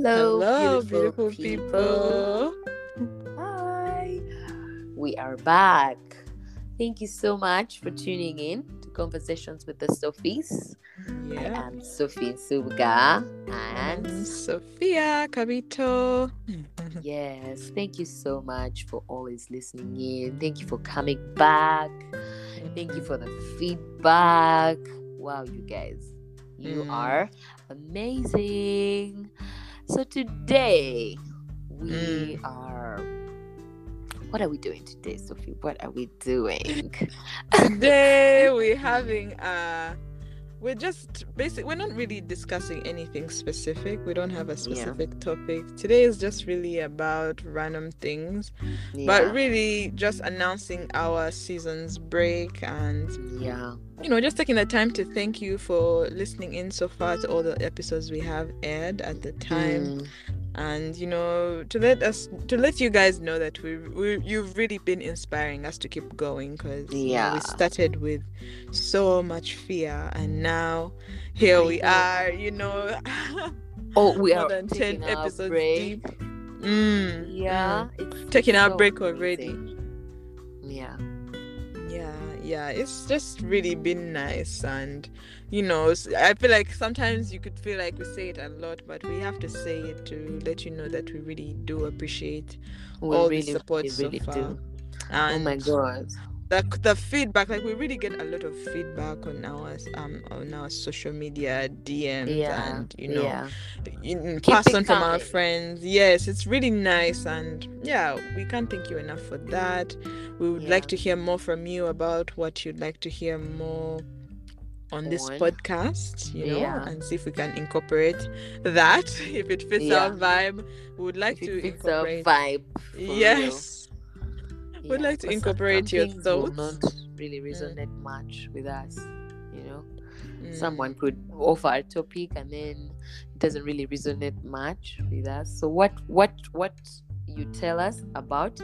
Hello, Hello, beautiful, beautiful people. Hi. We are back. Thank you so much for tuning in to Conversations with the Sophies. I am Sophie Suga. And Sophia Cabito. yes, thank you so much for always listening in. Thank you for coming back. Thank you for the feedback. Wow, you guys, you Mm. are amazing. So today we Mm. are. What are we doing today, Sophie? What are we doing? Today we're having uh we're just basic we're not really discussing anything specific. We don't have a specific topic. Today is just really about random things. But really just announcing our season's break and yeah, you know, just taking the time to thank you for listening in so far to all the episodes we have aired at the time. Mm, and you know to let us to let you guys know that we, we you've really been inspiring us to keep going because Yeah. we started with so much fear and now here we are you know Oh, we are than 10 taking our episodes break. deep mm, Yeah, mm. Taking our break already. amazing. Yeah, yeah yeah it's just really been nice and you know I feel like sometimes you could feel like we say it a lot but we have to say it to let you know that we really do appreciate we all the support really, so far. do. Oh my god. The, the feedback like we really get a lot of feedback on our um on our social media dms Yeah, and you know yeah, in Keep person from our friends yes it's really nice and yeah we can't thank you enough for that we would like to hear more from you about what you'd like to hear more on this On. podcast you know Yeah. and see if we can incorporate that if it fits Yeah. our vibe we would like to it fits our incorporate vibe. yes Would like to incorporate your thoughts. not really resonate much with us. You know, Mm. someone could offer a topic and then it doesn't really resonate much with us. So what what what you tell us about,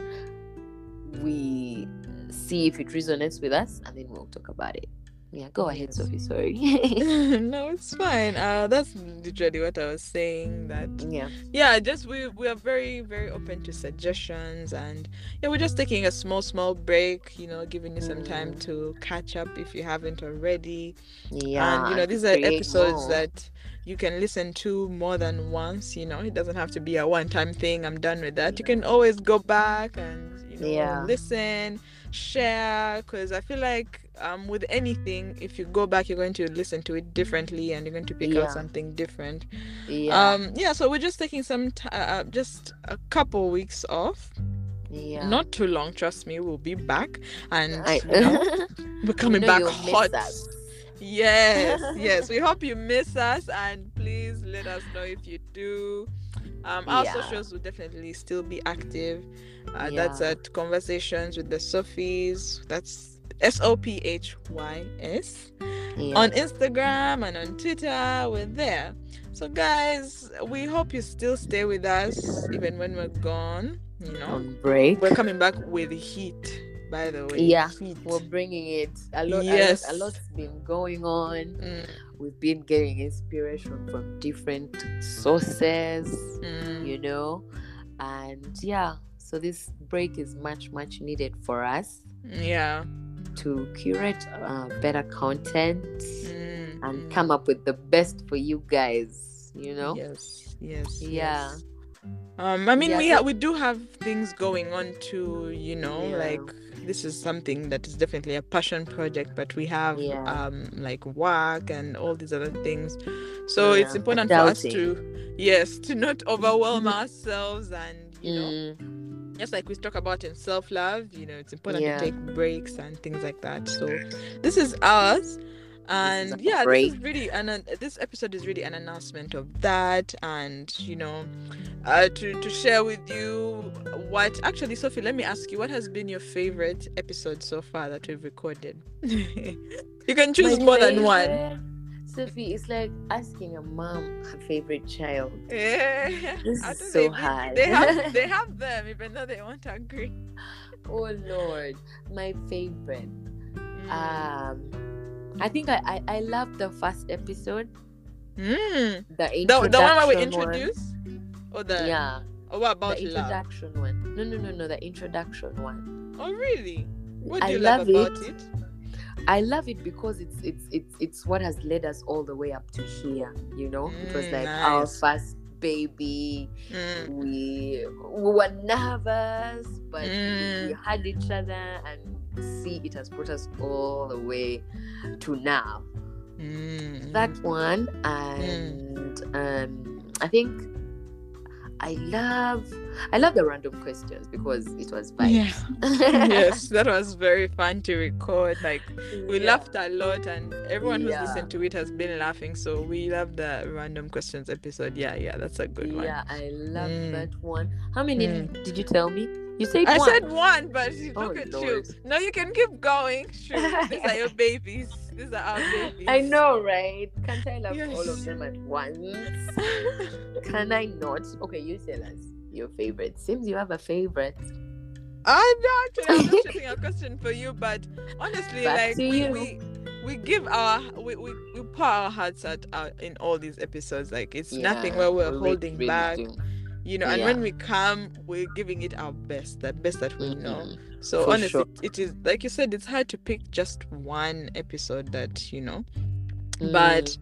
we see if it resonates with us, and then we'll talk about it. Yeah, go ahead. Sophie. Sorry. no, it's fine. Uh, that's literally what I was saying. That yeah, yeah, just we we are very very open to suggestions, and yeah, we're just taking a small small break. You know, giving you some time Mm. to catch up if you haven't already. yeah. and you know, these are episodes more. that you can listen to more than once. You know, it doesn't have to be a one time thing. I'm done with that. You can always go back and you know Yeah. listen, share. Because I feel like um with anything, if you go back, you're going to listen to it differently, and you're going to pick Yeah. out something different. yeah, Um, yeah. So we're just taking some t- uh, just a couple weeks off. yeah. Not too long. Trust me, we'll be back, and I, you know, we're coming back hot. Yes, yes. We hope you miss us and please let us know if you do. Um, our Yeah. socials will definitely still be active. Uh, That's at Conversations with the Sophies. That's S O P H Y S. Yeah. On Instagram and on Twitter, we're there. So, guys, we hope you still stay with us even when we're gone. You know, on break. we're coming back with heat, by the way. Yeah. We're bringing it. A lot, Yes. a lot. A lot's been going on. Mm, We've been getting inspiration from different sources, mm. you know, and yeah. So this break is much, much needed for us Yeah. to curate uh, better content Mm, and mm. come up with the best for you guys. You know. Yes, yes. Yeah. yes. Um, I mean, Yeah, we ha- we do have things going on too. You know, Yeah. like this is something that is definitely a passion project, but we have Yeah. um like work and all these other things. So it's Yeah, important for us to yes to not overwhelm ourselves and you know Mm, just like we talk about in self love. You know, it's important Yeah. to take breaks and things like that. So this is ours and yeah break. this is really an an- this episode is really an announcement of that and you know uh to to share with you what actually sophie let me ask you what has been your favorite episode so far that we've recorded you can choose my more than one Sophie, it's like asking a mom her favorite child. yeah This is so they, hard. they have they have them even though they won't agree Oh Lord, my favorite. Mm. Um, I think I I, I love the first episode. Mm. The the, the one where we introduction introduce or the yeah. or what about the love? introduction one. No, no, no, no. The introduction one. Oh really? What do I you love, love about it. it? I love it because it's it's it's it's what has led us all the way up to here. You know, it was Mm, like our first baby. Mm, We we were nervous, but we Mm. had each other, and see, it has brought us all the way to now. mm, That one, and um, I think I love I love the random questions because it was Yeah. yes, that was very fun to record. Like we Yeah. laughed a lot, and everyone who's Yeah. listened to it has been laughing. So we love the random questions episode. Yeah, yeah, that's a good one. Yeah, I love Mm. that one. How many Mm. did you tell me? You said I one. said one, but you- Oh, look at you. No, you can keep going. Sure, these are your babies. These are our babies. I know, right? Can't I love all of them at once? Can I not? Okay, you tell us your favorite. Seems you have a favorite. I know actually I'm not shooting a question for you, but honestly, Back like we, we we give our we, we, we pour our hearts out, out uh, in all these episodes. Like it's nothing where we're really- holding really back. do. You know, and Yeah. when we come, we're giving it our best, the best that we know. Mhm. So For honestly, sure. it is like you said, it's hard to pick just one episode that you know. But Mm,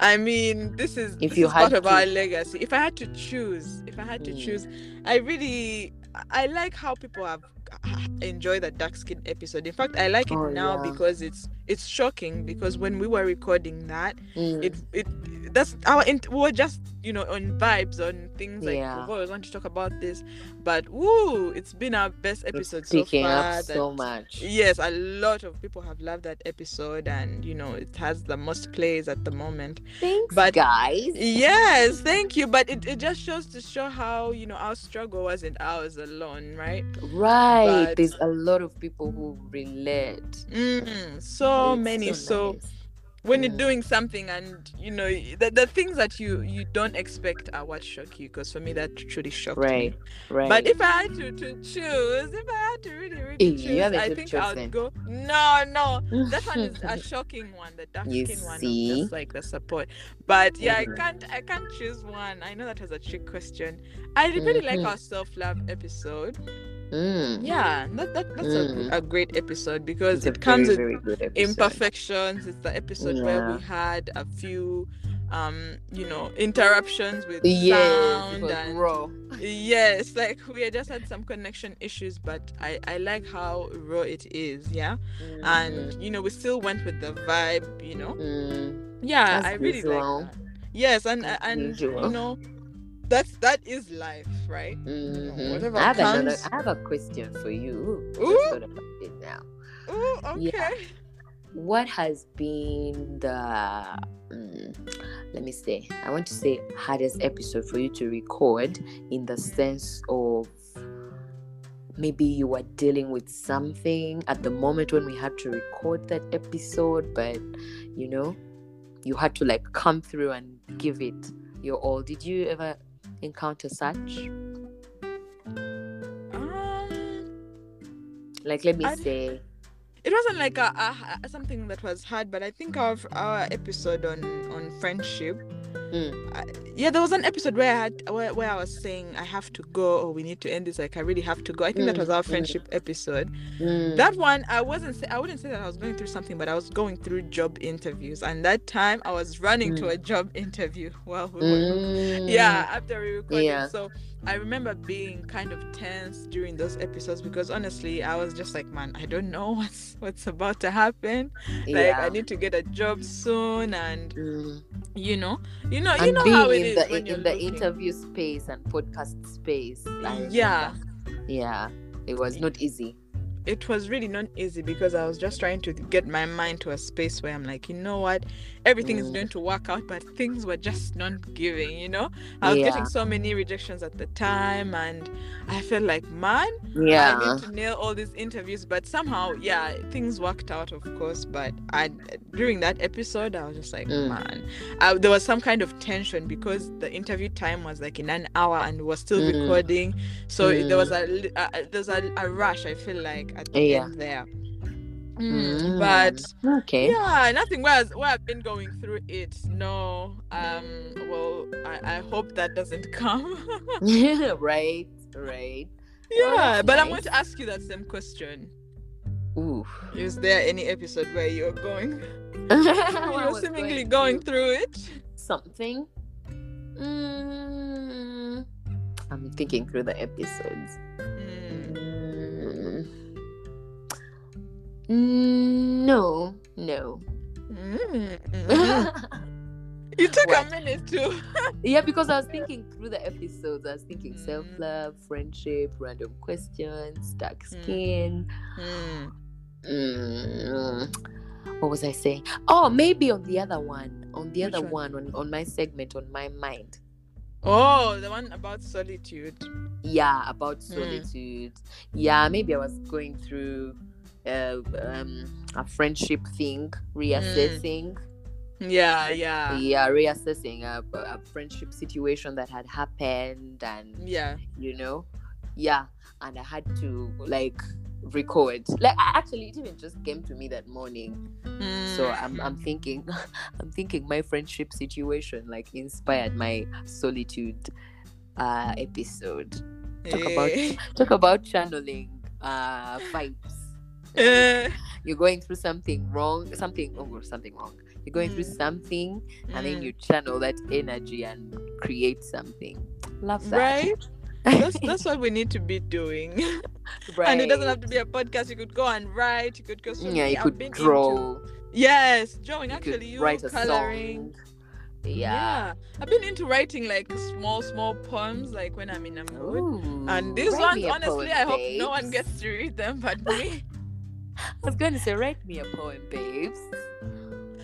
I mean, this is If this you is part had of our legacy. If I had to choose, if I had to Mm. choose, I really I like how people have enjoyed the dark skin episode. In fact, I like it Oh, now yeah. because it's it's shocking because when we were recording that, mm, it it that's our we were just you know on vibes on things like Yeah. we always want to talk about this, but woo, it's been our best episode so picking far. up so much. Yes, a lot of people have loved that episode, and you know it has the most plays at the moment. Thanks, But- guys. Yes, thank you. But it, it just shows to show how you know our struggle wasn't ours alone, right? Right. But- There's a lot of people who relate. Mm, so It's many. So, nice. When you're Mm. doing something and you know the, the things that you you don't expect are what shock you. Because for me that truly shocked Right. me. Right. But if I had to, to choose, if I had to really really choose, I think i would go. No, no. That one is a shocking one, the dark You skin one, just like the support. But yeah, I can't, I can't choose one. I know that was a trick question. I really like Mhm. our self love episode. Mm. Yeah, that, that that's Mm. a, a great episode because It's it comes very, with very good imperfections. It's the episode where we had a few, um, you know, interruptions with Yes, sound and raw. yes like we just had some connection issues but i i like how raw it is yeah and you know we still went with the vibe you know Mm. yeah As i really usual. like that yes and As and usual. you know that's that is life right Mhm. whatever I have another. I have a question for you. Just Ooh. thought about it now. oh okay Yeah. What has been the mm, let me say? I want to say hardest episode for you to record in the sense of maybe you were dealing with something at the moment when we had to record that episode, but you know, you had to like come through and give it your all. Did you ever encounter such? um, Like, let me I- say, it wasn't like a, a, a- something that was hard but i think our our episode on on friendship mm, I, yeah there was an episode where i had where, where i was saying i have to go or we need to end this like i really have to go. I think that Mm, was our mm. friendship episode. Mm, that one i wasn't say, i wouldn't say that i was going through something but i was going through job interviews. And that time i was running to Mm. a job interview while we were yeah after we recorded. Yeah. so i remember being kind of tense during those episodes because honestly i was just like man i don't know what's what's about to happen. Like yeah. i need to get a job soon and you know you know you and know being how it in is the in, in the interview space and podcast space. Yeah. yeah it was not easy it was really not easy because I was just trying to get my mind to a space where I'm like, you know what, everything is Mm. going to work out, but things were just not giving, you know. I was Yeah. getting so many rejections at the time, and I felt like, man, yeah. I need to nail all these interviews, but somehow, yeah, things worked out, of course. But I, during that episode, I was just like, Mm. man, I, there was some kind of tension because the interview time was like in an hour, and we're still Mm. recording, so there Mm. was a, li- uh, there's a, a rush. I feel like at the Yeah. end there. Mm, but Mm, okay. yeah, nothing. Where, where I've been going through it, no. Um, well, I, I hope that doesn't come. yeah right, right. yeah, that's but I'm going to ask you that same question. Ooh. Is there any episode where you're going, you're seemingly going through it? something. Mm, I'm thinking through the episodes. No, no. Mm. You took What? a minute to. yeah, because I was thinking through the episodes. I was thinking Mm. self love, friendship, random questions, dark Mm. skin. Mm. Mm, what was I saying? Oh, maybe on the other one, on the Which other one? one, on, on my segment, on my mind. Oh, the one about solitude. Yeah, about Mm. solitude. Yeah, maybe I was going through uh, um, a friendship thing, reassessing. Yeah, yeah, Yeah, reassessing a, a friendship situation that had happened, and yeah. you know, yeah, and I had to like record. Like, I- actually, it even just came to me that morning. so Mm. i'm i'm thinking i'm thinking my friendship situation like inspired my solitude uh episode talk about Eh. talk about channeling uh vibes You're going through something wrong something oh something wrong you're going through Mm. something and then Mm. you channel that energy and create something love that right. That's that's what we need to be doing. right And it doesn't have to be a podcast. You could go and write. You could go. Yeah you could been into- draw yes, drawing. you Actually, you write a coloring. song yeah, I've been into writing like small, small poems, like when I'm in a mood. Ooh, And these ones, honestly, poem, I hope no one gets to read them but me. I was going to say, write me a poem, babes.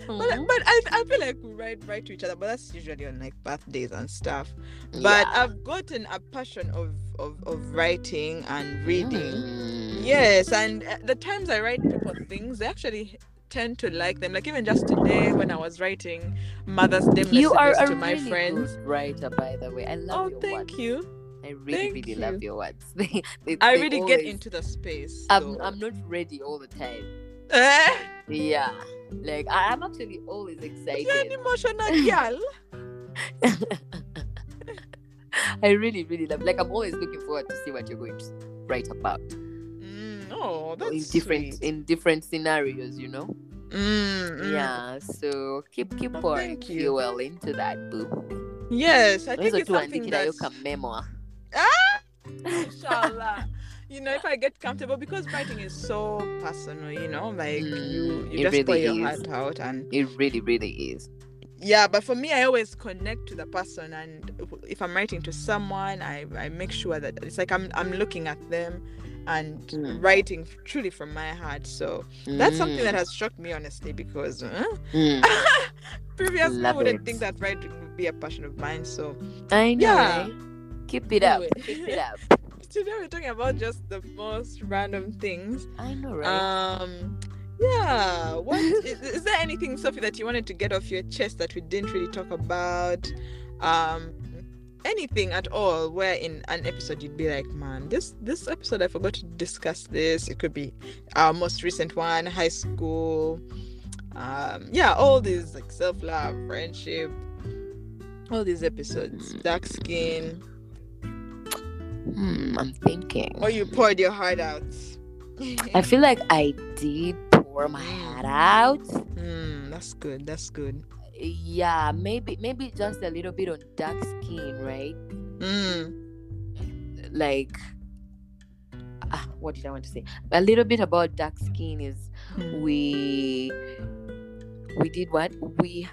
But, Mhm. but I, I feel like we write write to each other, but that's usually on like birthdays and stuff. But Yeah. I've gotten a passion of, of, of writing and reading. Mm. Yes, and uh, the times I write people things, they actually tend to like them. Like even just today when I was writing Mother's Day messages You are a to my really friends. good writer, by the way. I love Oh, thank you. I really, Thank really you. love your words. They- they- I they really get into the space. I'm, so- I'm not ready all the time. Eh, Yeah, like I, I'm actually always excited. you're an emotional girl. I really, really love. Like I'm always looking forward to see what you're going to write about Mm, oh, that's in different sweet. in different scenarios. You know. Mm, mm. Yeah. So keep keep pouring you. fuel into that, boo. Yes, I think it's something that's ka memoir. inshallah. You know, if I get comfortable because writing is so personal, you know, like you Mm, you it just pour your is. heart out and It really, really is. yeah but for me i always connect to the person and if i'm writing to someone i, I make sure that it's like i'm, I'm looking at them and Mm. writing truly from my heart so that's something that Mm, has shocked me honestly because uh, mm. previously i wouldn't it. think that writing would be a passion of mine so I know. Yeah. right? Keep it up. Keep it up. today we're talking about just the most random things I know, right? um yeah what is, is there anything sophie that you wanted to get off your chest that we didn't really talk about um anything at all where in an episode you'd be like man this this episode i forgot to discuss this it could be our most recent one high school um yeah all these like self-love friendship all these episodes dark skin Hmm, I'm thinking. or you poured your heart out I feel like I did pour my heart out. Hmm, that's good that's good Yeah, maybe maybe just a little bit on dark skin, right? mm. Like ah, what did I want to say? A little bit about dark skin is Mm. we we did what? We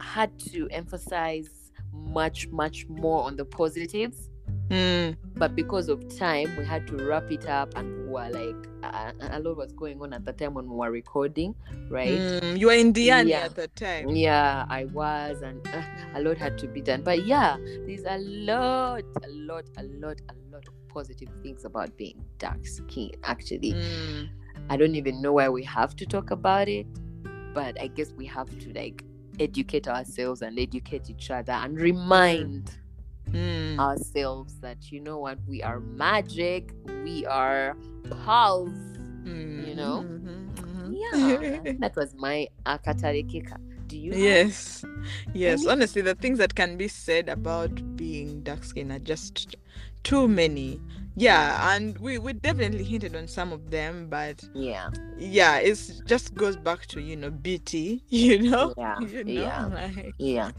had to emphasize much, much more on the positives. Mm. but because of time we had to wrap it up and we were like uh, a lot was going on at the time when we were recording right Mm, you were in Diani Yeah. at the time. yeah i was and uh, a lot had to be done but yeah there's a lot a lot a lot a lot of positive things about being dark skinned actually Mm. i don't even know why we have to talk about it but i guess we have to like educate ourselves and educate each other and remind Mm. ourselves that you know what we are magic we are pulse Mm. you know? Mhm, mhm. yeah, that was my Akatarekeka. Do you? Yes, yes. Any- Honestly, the things that can be said about being dark skinned are just too many. Yeah, and we, we definitely hinted on some of them, but Yeah. yeah, it's just goes back to you know beauty, you know, Yeah, you know, yeah. like Yeah.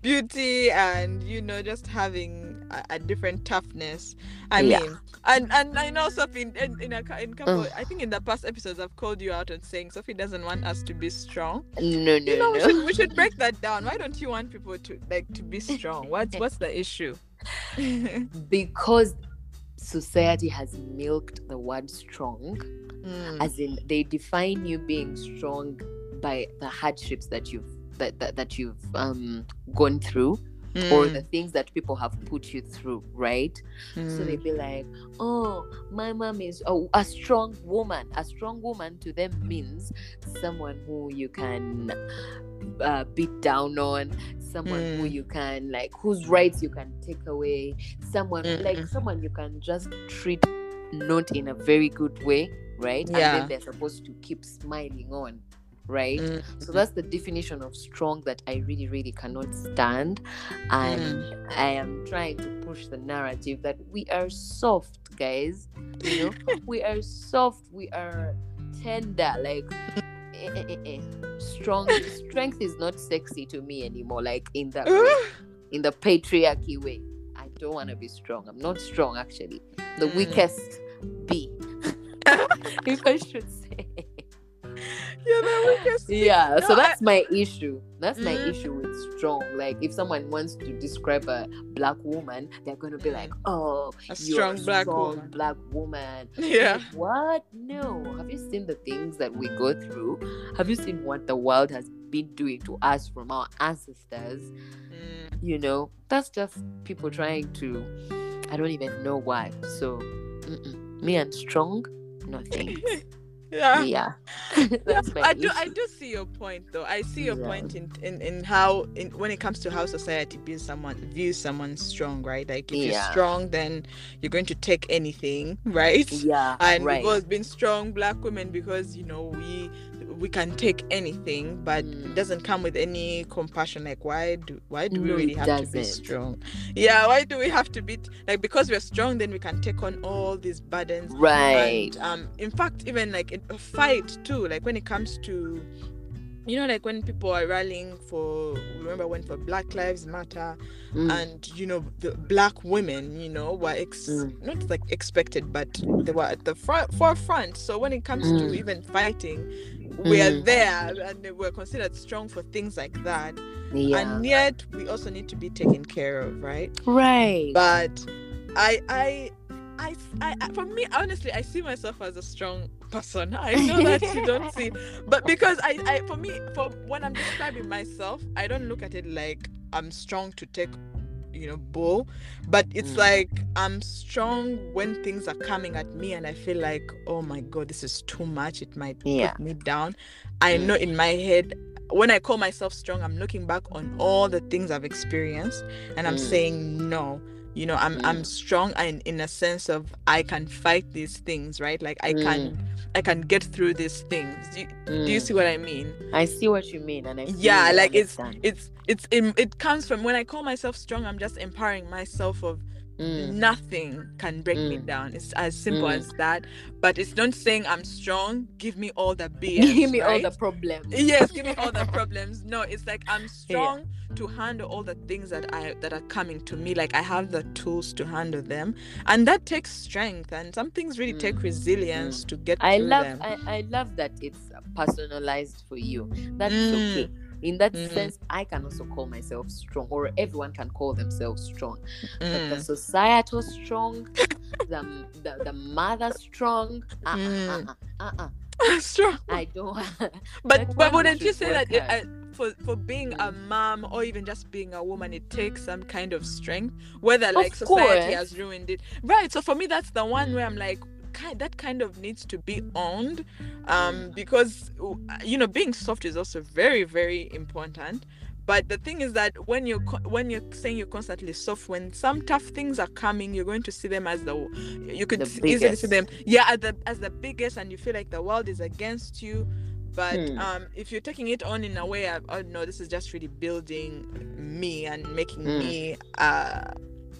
Beauty and you know just having a, a different toughness. I Yeah. mean, and and I know Sophie in in, in a in couple. Ugh. I think in the past episodes I've called you out on saying Sophie doesn't want us to be strong. No, no, you know, we no. should, we should break that down. Why don't you want people to like to be strong? What's what's the issue? because society has milked the word strong Mm, as in they define you being strong by the hardships that you've that, that, that you've um gone through or mm, the things that people have put you through right so mm, they'd be like oh my mom is oh, a strong woman a strong woman to them means someone who you can uh, beat down on someone who Mm. you can like whose rights you can take away someone like Mm. someone you can just treat not in a very good way right Yeah. and then they're supposed to keep smiling on right mm, so that's the definition of strong that I really, really cannot stand. And I am trying to push the narrative that we are soft, guys. You know, we are soft, we are tender, like eh, eh, eh, eh. strong strength is not sexy to me anymore, like in that way, in the patriarchy way. I don't want to be strong. I'm not strong actually. The Mm. weakest B. if I should say. The weakest. yeah so No, I- that's my issue that's my Mm. issue with strong like if someone wants to describe a black woman they're gonna be like oh A strong black strong woman. black woman Yeah. Like, what no have you seen the things that we go through have you seen what the world has been doing to us from our ancestors Mm, you know that's just people trying to i don't even know why so mm-mm. me and strong nothing. yeah Yeah, that's I do I do see your point though. I see your Yeah. point in, in, in how in when it comes to how society views someone views someone strong, right? Like if you're strong then you're going to take anything, right? yeah And right we've been strong black women because you know we we can take anything, but Mm. it doesn't come with any compassion. Like why do why do we No, really it have to be strong? Yeah, why do we have to be like because we're strong then we can take on all these burdens right and um in fact even like a fight too like when it comes to you know like when people are rallying for remember when for black lives matter Mm. and you know the black women you know were ex- Mm. not like expected but they were at the front forefront so when it comes to Mm. even fighting we are Mm. there and we're considered strong for things like that yeah and yet we also need to be taken care of right right but I, I I I I- for me honestly I see myself as a strong person I know that you don't see but because I I for me for when I'm describing myself I don't look at it like I'm strong to take you know bull but it's Mm. like I'm strong when things are coming at me and I feel like oh my god this is too much it might Yeah. put me down I Mm. know in my head when I call myself strong I'm looking back on all the things I've experienced and I'm Mm. saying no you know i'm i'm Mm. strong and in a sense of i can fight these things right? Like i can i can get through these things. Do you, do you Mm. see what i mean? I see what you mean, and I yeah like it's it's it's it, it comes from when i call myself strong i'm just empowering myself of Mm. nothing can break me Mm. down it's as simple Mm. as that but it's not saying i'm strong give me all the BS, Give me all the problems. yes give me all the problems no it's like i'm strong to handle all the things that i that are coming to me like i have the tools to handle them and that takes strength and some things really take Mm, resilience to get I love I, I love that it's personalized for you. That's Mm. okay. In that Mhm. sense, I can also call myself strong, or everyone can call themselves strong. But the Mm, societal strong, the the, the mother strong. Uh uh Mm. uh uh. uh. strong I don't. but but wouldn't you say that it, uh, for for being a mom or even just being a woman it takes some kind of strength whether like society course. has ruined it right so for me that's the one where i'm like kind that kind of needs to be owned um because you know being soft is also very very important but the thing is that when you're when you're saying you're constantly soft when some tough things are coming you're going to see them as the you could The easily see them yeah as the as the biggest and you feel like the world is against you but Hmm. um if you're taking it on in a way of, oh no this is just really building me and making Hmm. me uh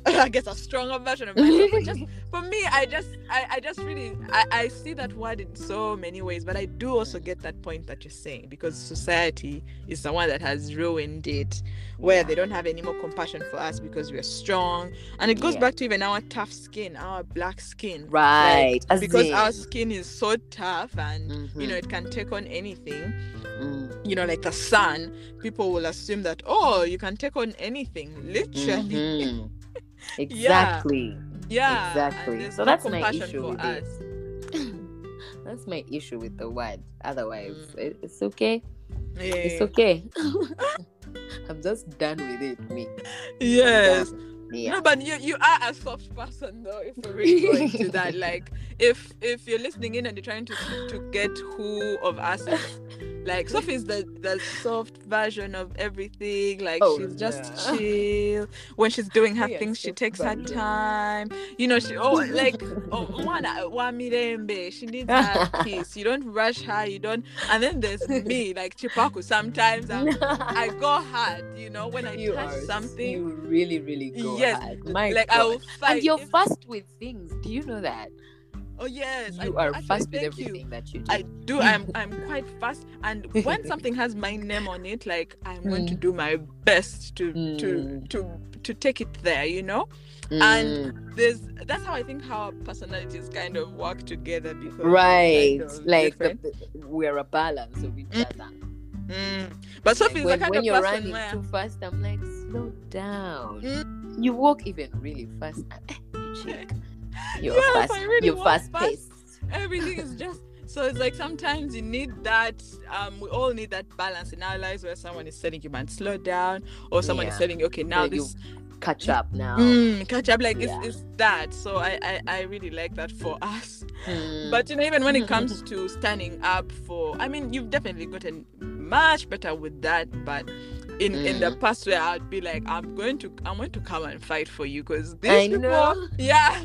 I guess a stronger version of myself. But just for me, I just I, I just really I, I see that word in so many ways, but I do also get that point that you're saying because society is the one that has ruined it, where Yeah. they don't have any more compassion for us because we're strong. And it goes Yeah. back to even our tough skin, our black skin. Right. As Because in- our skin is so tough and you know Mhm. it can take on anything Mm. you know like the sun people will assume that oh you can take on anything literally Mhm. Exactly. yeah Exactly. So no that's my issue with it. That's my issue with the word. Otherwise, Mm. it, it's okay. It's okay. I'm just done with it, me. Yes. Yeah. no but you you are a soft person though if we're really going to that like if if you're listening in and you're trying to to get who of us is like Sophie's the the soft version of everything like Oh, she's just yeah. chill when she's doing her Yeah, things she soft takes her version. time you know she oh like oh mwana wa mirembe she needs her peace you don't rush her you don't and then there's me like chipaku sometimes I'm, i go hard you know when i you touch are something You really, really go Yes, hard. My like God. i will fight and you're if- fast with things. Do you know that? Oh yes You do. are Actually, fast with thank you. everything that you do. I do. I'm I'm quite fast, and when something has my name on it, like I'm going to Mm. do my best to to Mm. to to take it there. You know, Mm. and there's that's how I think how our personalities kind of work together because right, kind of like the, the- we're a balance of each Mm. other. Mm. But the kind when of you're running where too fast, I'm like, slow down. Mm. You walk even really fast. You chick. You're Yes, fast. Really you're fast paced. everything is just so it's like sometimes you need that um we all need that balance in our lives where someone is telling you man slow down or someone is telling you okay now you this Catch up now. Mm, catch up like Yeah. it's, it's that so I, I i really like that for us Mm. but you know even when it comes to standing up for i mean you've definitely gotten much better with that but in in the Mm. past where i'd be like i'm going to i'm going to come and fight for you because these I people know. yeah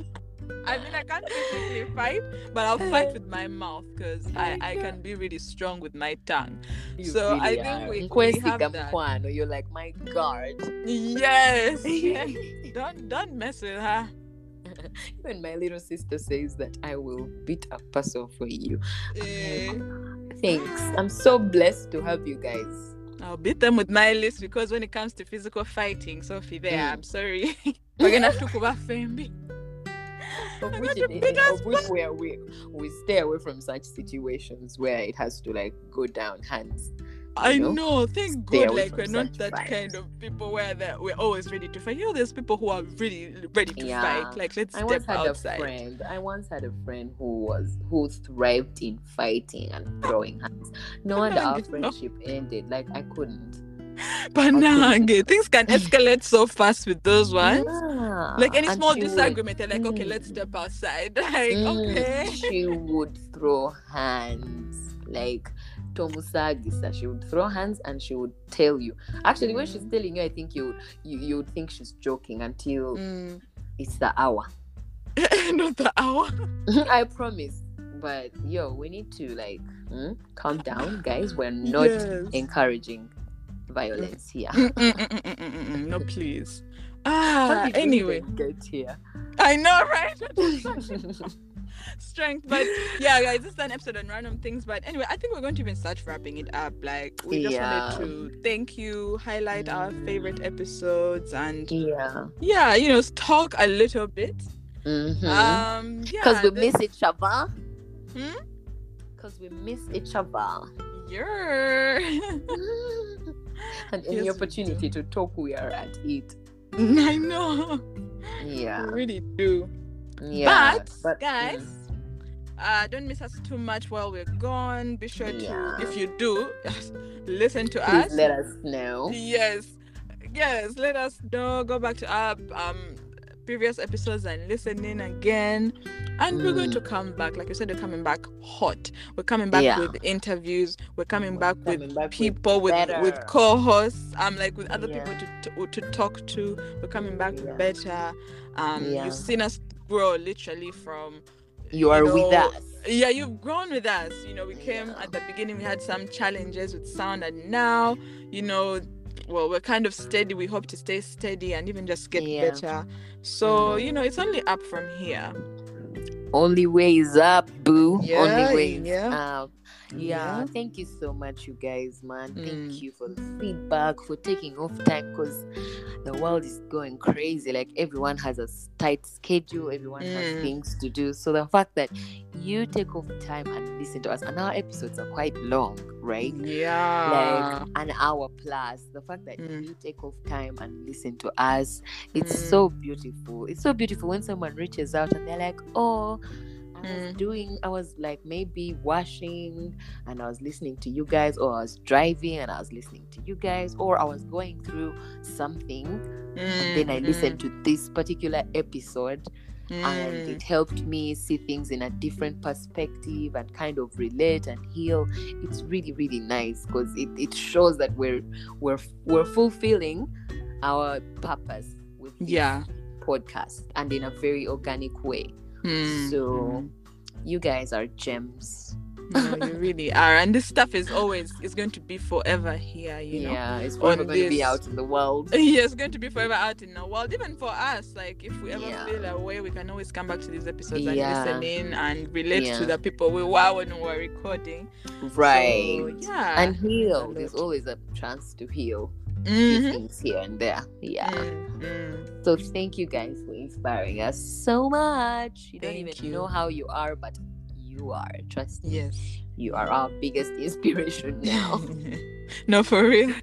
I mean, I can't physically fight, but I'll fight with my mouth because I, I I can be really strong with my tongue. You so I really think are. we- we have that. You're like my guard. Yes. don't don't mess with her. Even my little sister says that I will beat a person for you. Eh, Thanks. I'm so blessed to have you guys. I'll beat them with my list because when it comes to physical fighting, Sophie, there, Mm. I'm sorry. We're gonna have to cover Fembi. Of which, it- of which where we we stay away from such situations where it has to like go down hands. I know, know, thank God, like we're not that kind of people where that we're always ready to fight. You know, there's people who are really ready to Yeah. fight. Like let's I once step had outside. a friend. I once had a friend who was who thrived in fighting and throwing hands. No wonder our No. friendship ended. Like I couldn't. But now things can escalate so fast with those ones. Yeah. Like any small she would- disagreement, they're like, okay, Mm. let's step outside. Like, Mm, okay. She would throw hands like Tomusagisa. She would throw hands and she would tell you. Actually, when she's Mm. telling you, I think you you you would think she's joking until Mm. it's the hour. not the hour. I promise. But yo, we need to like hmm, calm down, guys. We're not Yes. encouraging violence here. Mm, mm, mm, mm, mm, mm, mm. no, please. Ah, anyway, get here? I know, right? Strength, but yeah, guys, this is an episode on random things. But anyway, I think we're going to even start wrapping it up. Like, we just Yeah. wanted to thank you, highlight our favorite episodes, and yeah. yeah, you know, talk a little bit. Because Um, yeah, we this- miss each other. Hmm? Because we miss each other. Yeah. and any opportunity to talk, we are at it. I know. Yeah. We really do. Yeah. but, mm, guys, uh, don't miss us too much while we're gone. Be sure to, Yeah. if you do, listen to please us. let us know. Yes, yes. Let us know. Go back to our um previous episodes and listening again. And we're going Mm. to come back, like you said, we're coming back hot. We're coming back Yeah. with interviews. We're coming We're back coming with back people with with, better. co-hosts. Um, like with other Yeah. people to, to to talk to. We're coming back Yeah. better. Um, Yeah. you've seen us grow literally from you are with know, us. yeah you've grown with us you know we came Yeah. at the beginning we had some challenges with sound and now you know well we're kind of steady we hope to stay steady and even just get Yeah. better so you know it's only up from here Only way is up, boo. Yeah, Only way yeah. up. Yeah, Yeah. thank you so much, you guys, man. Mm. Thank you for the feedback, for taking off time because the world is going crazy. Like everyone has a tight schedule, everyone Mm. has things to do. So the fact that you take off time and listen to us, and our episodes are quite long, right? yeah like an hour plus the fact that Mm. you take off time and listen to us it's Mm. so beautiful it's so beautiful when someone reaches out and they're like oh I was Mm. doing I was like maybe washing and I was listening to you guys or I was driving and I was listening to you guys or I was going through something and then I listened to this particular episode Mm, and it helped me see things in a different perspective and kind of relate and heal. It's really really nice because it, it shows that we're we're we're fulfilling our purpose with this yeah. podcast and in a very organic way Mm, so you guys are gems. No, you really are and this stuff is always it's going to be forever here you know yeah it's forever going to be out in the world yeah, it's going to be forever out in the world. Even for us, like if we ever Yeah. feel away, we can always come back to these episodes Yeah. and listen in and relate to the people we were when we were recording. right So, yeah. and heal there's always a chance to heal Mhm. things here and there yeah Mm, mm. So thank you guys for inspiring us so much. You don't even you. know how you are, but you are. Trust me. Yes. You are our biggest inspiration now. no, for real.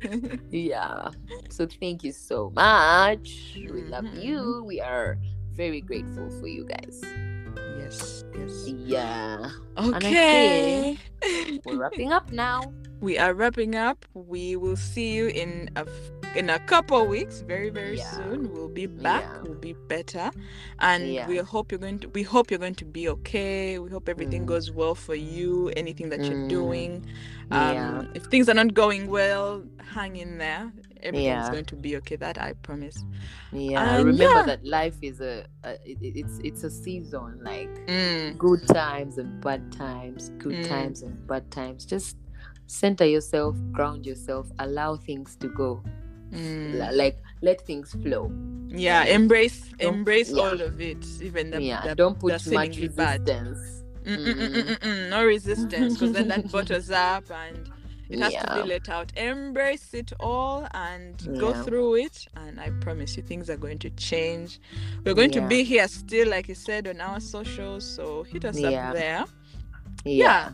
yeah. So thank you so much. We love Mhm. you. We are very grateful for you guys. yes. Yes. Yeah. I Okay. We're wrapping up now. We are wrapping up. We will see you in a in a couple weeks. Very very Yeah. soon. We'll be back. Yeah. We'll be better, and Yeah. we hope you're going to. We hope you're going to be okay. We hope everything Mm. goes well for you. Anything that you're Mm. doing. Um, Yeah. If things are not going well, hang in there. Everything's going to be okay. That I promise. Yeah. And Remember that life is a, a it, it- it's it's a season like Mm. good times and bad times, good Mm. times and bad times. Just center yourself, ground yourself, allow things to go. Mm. Like let things flow. Yeah, embrace Don't- embrace yeah. all of it, even the yeah, the don't put the too much resistance. Mm, mm, mm, no resistance because then that bottles up and it has to be let out. Embrace it all and go through it, and I promise you things are going to change. We're going Yeah. to be here still, like you said, on our socials. So hit us Yeah. up there. Yeah.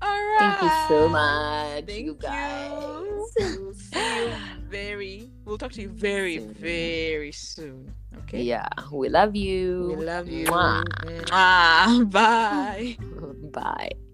All right. Thank you so much, Thank you guys. We'll see you very. We'll talk to you very, Soon. very soon. Okay. Yeah, we love you. We love you. Mwah. Mwah. Bye. Bye.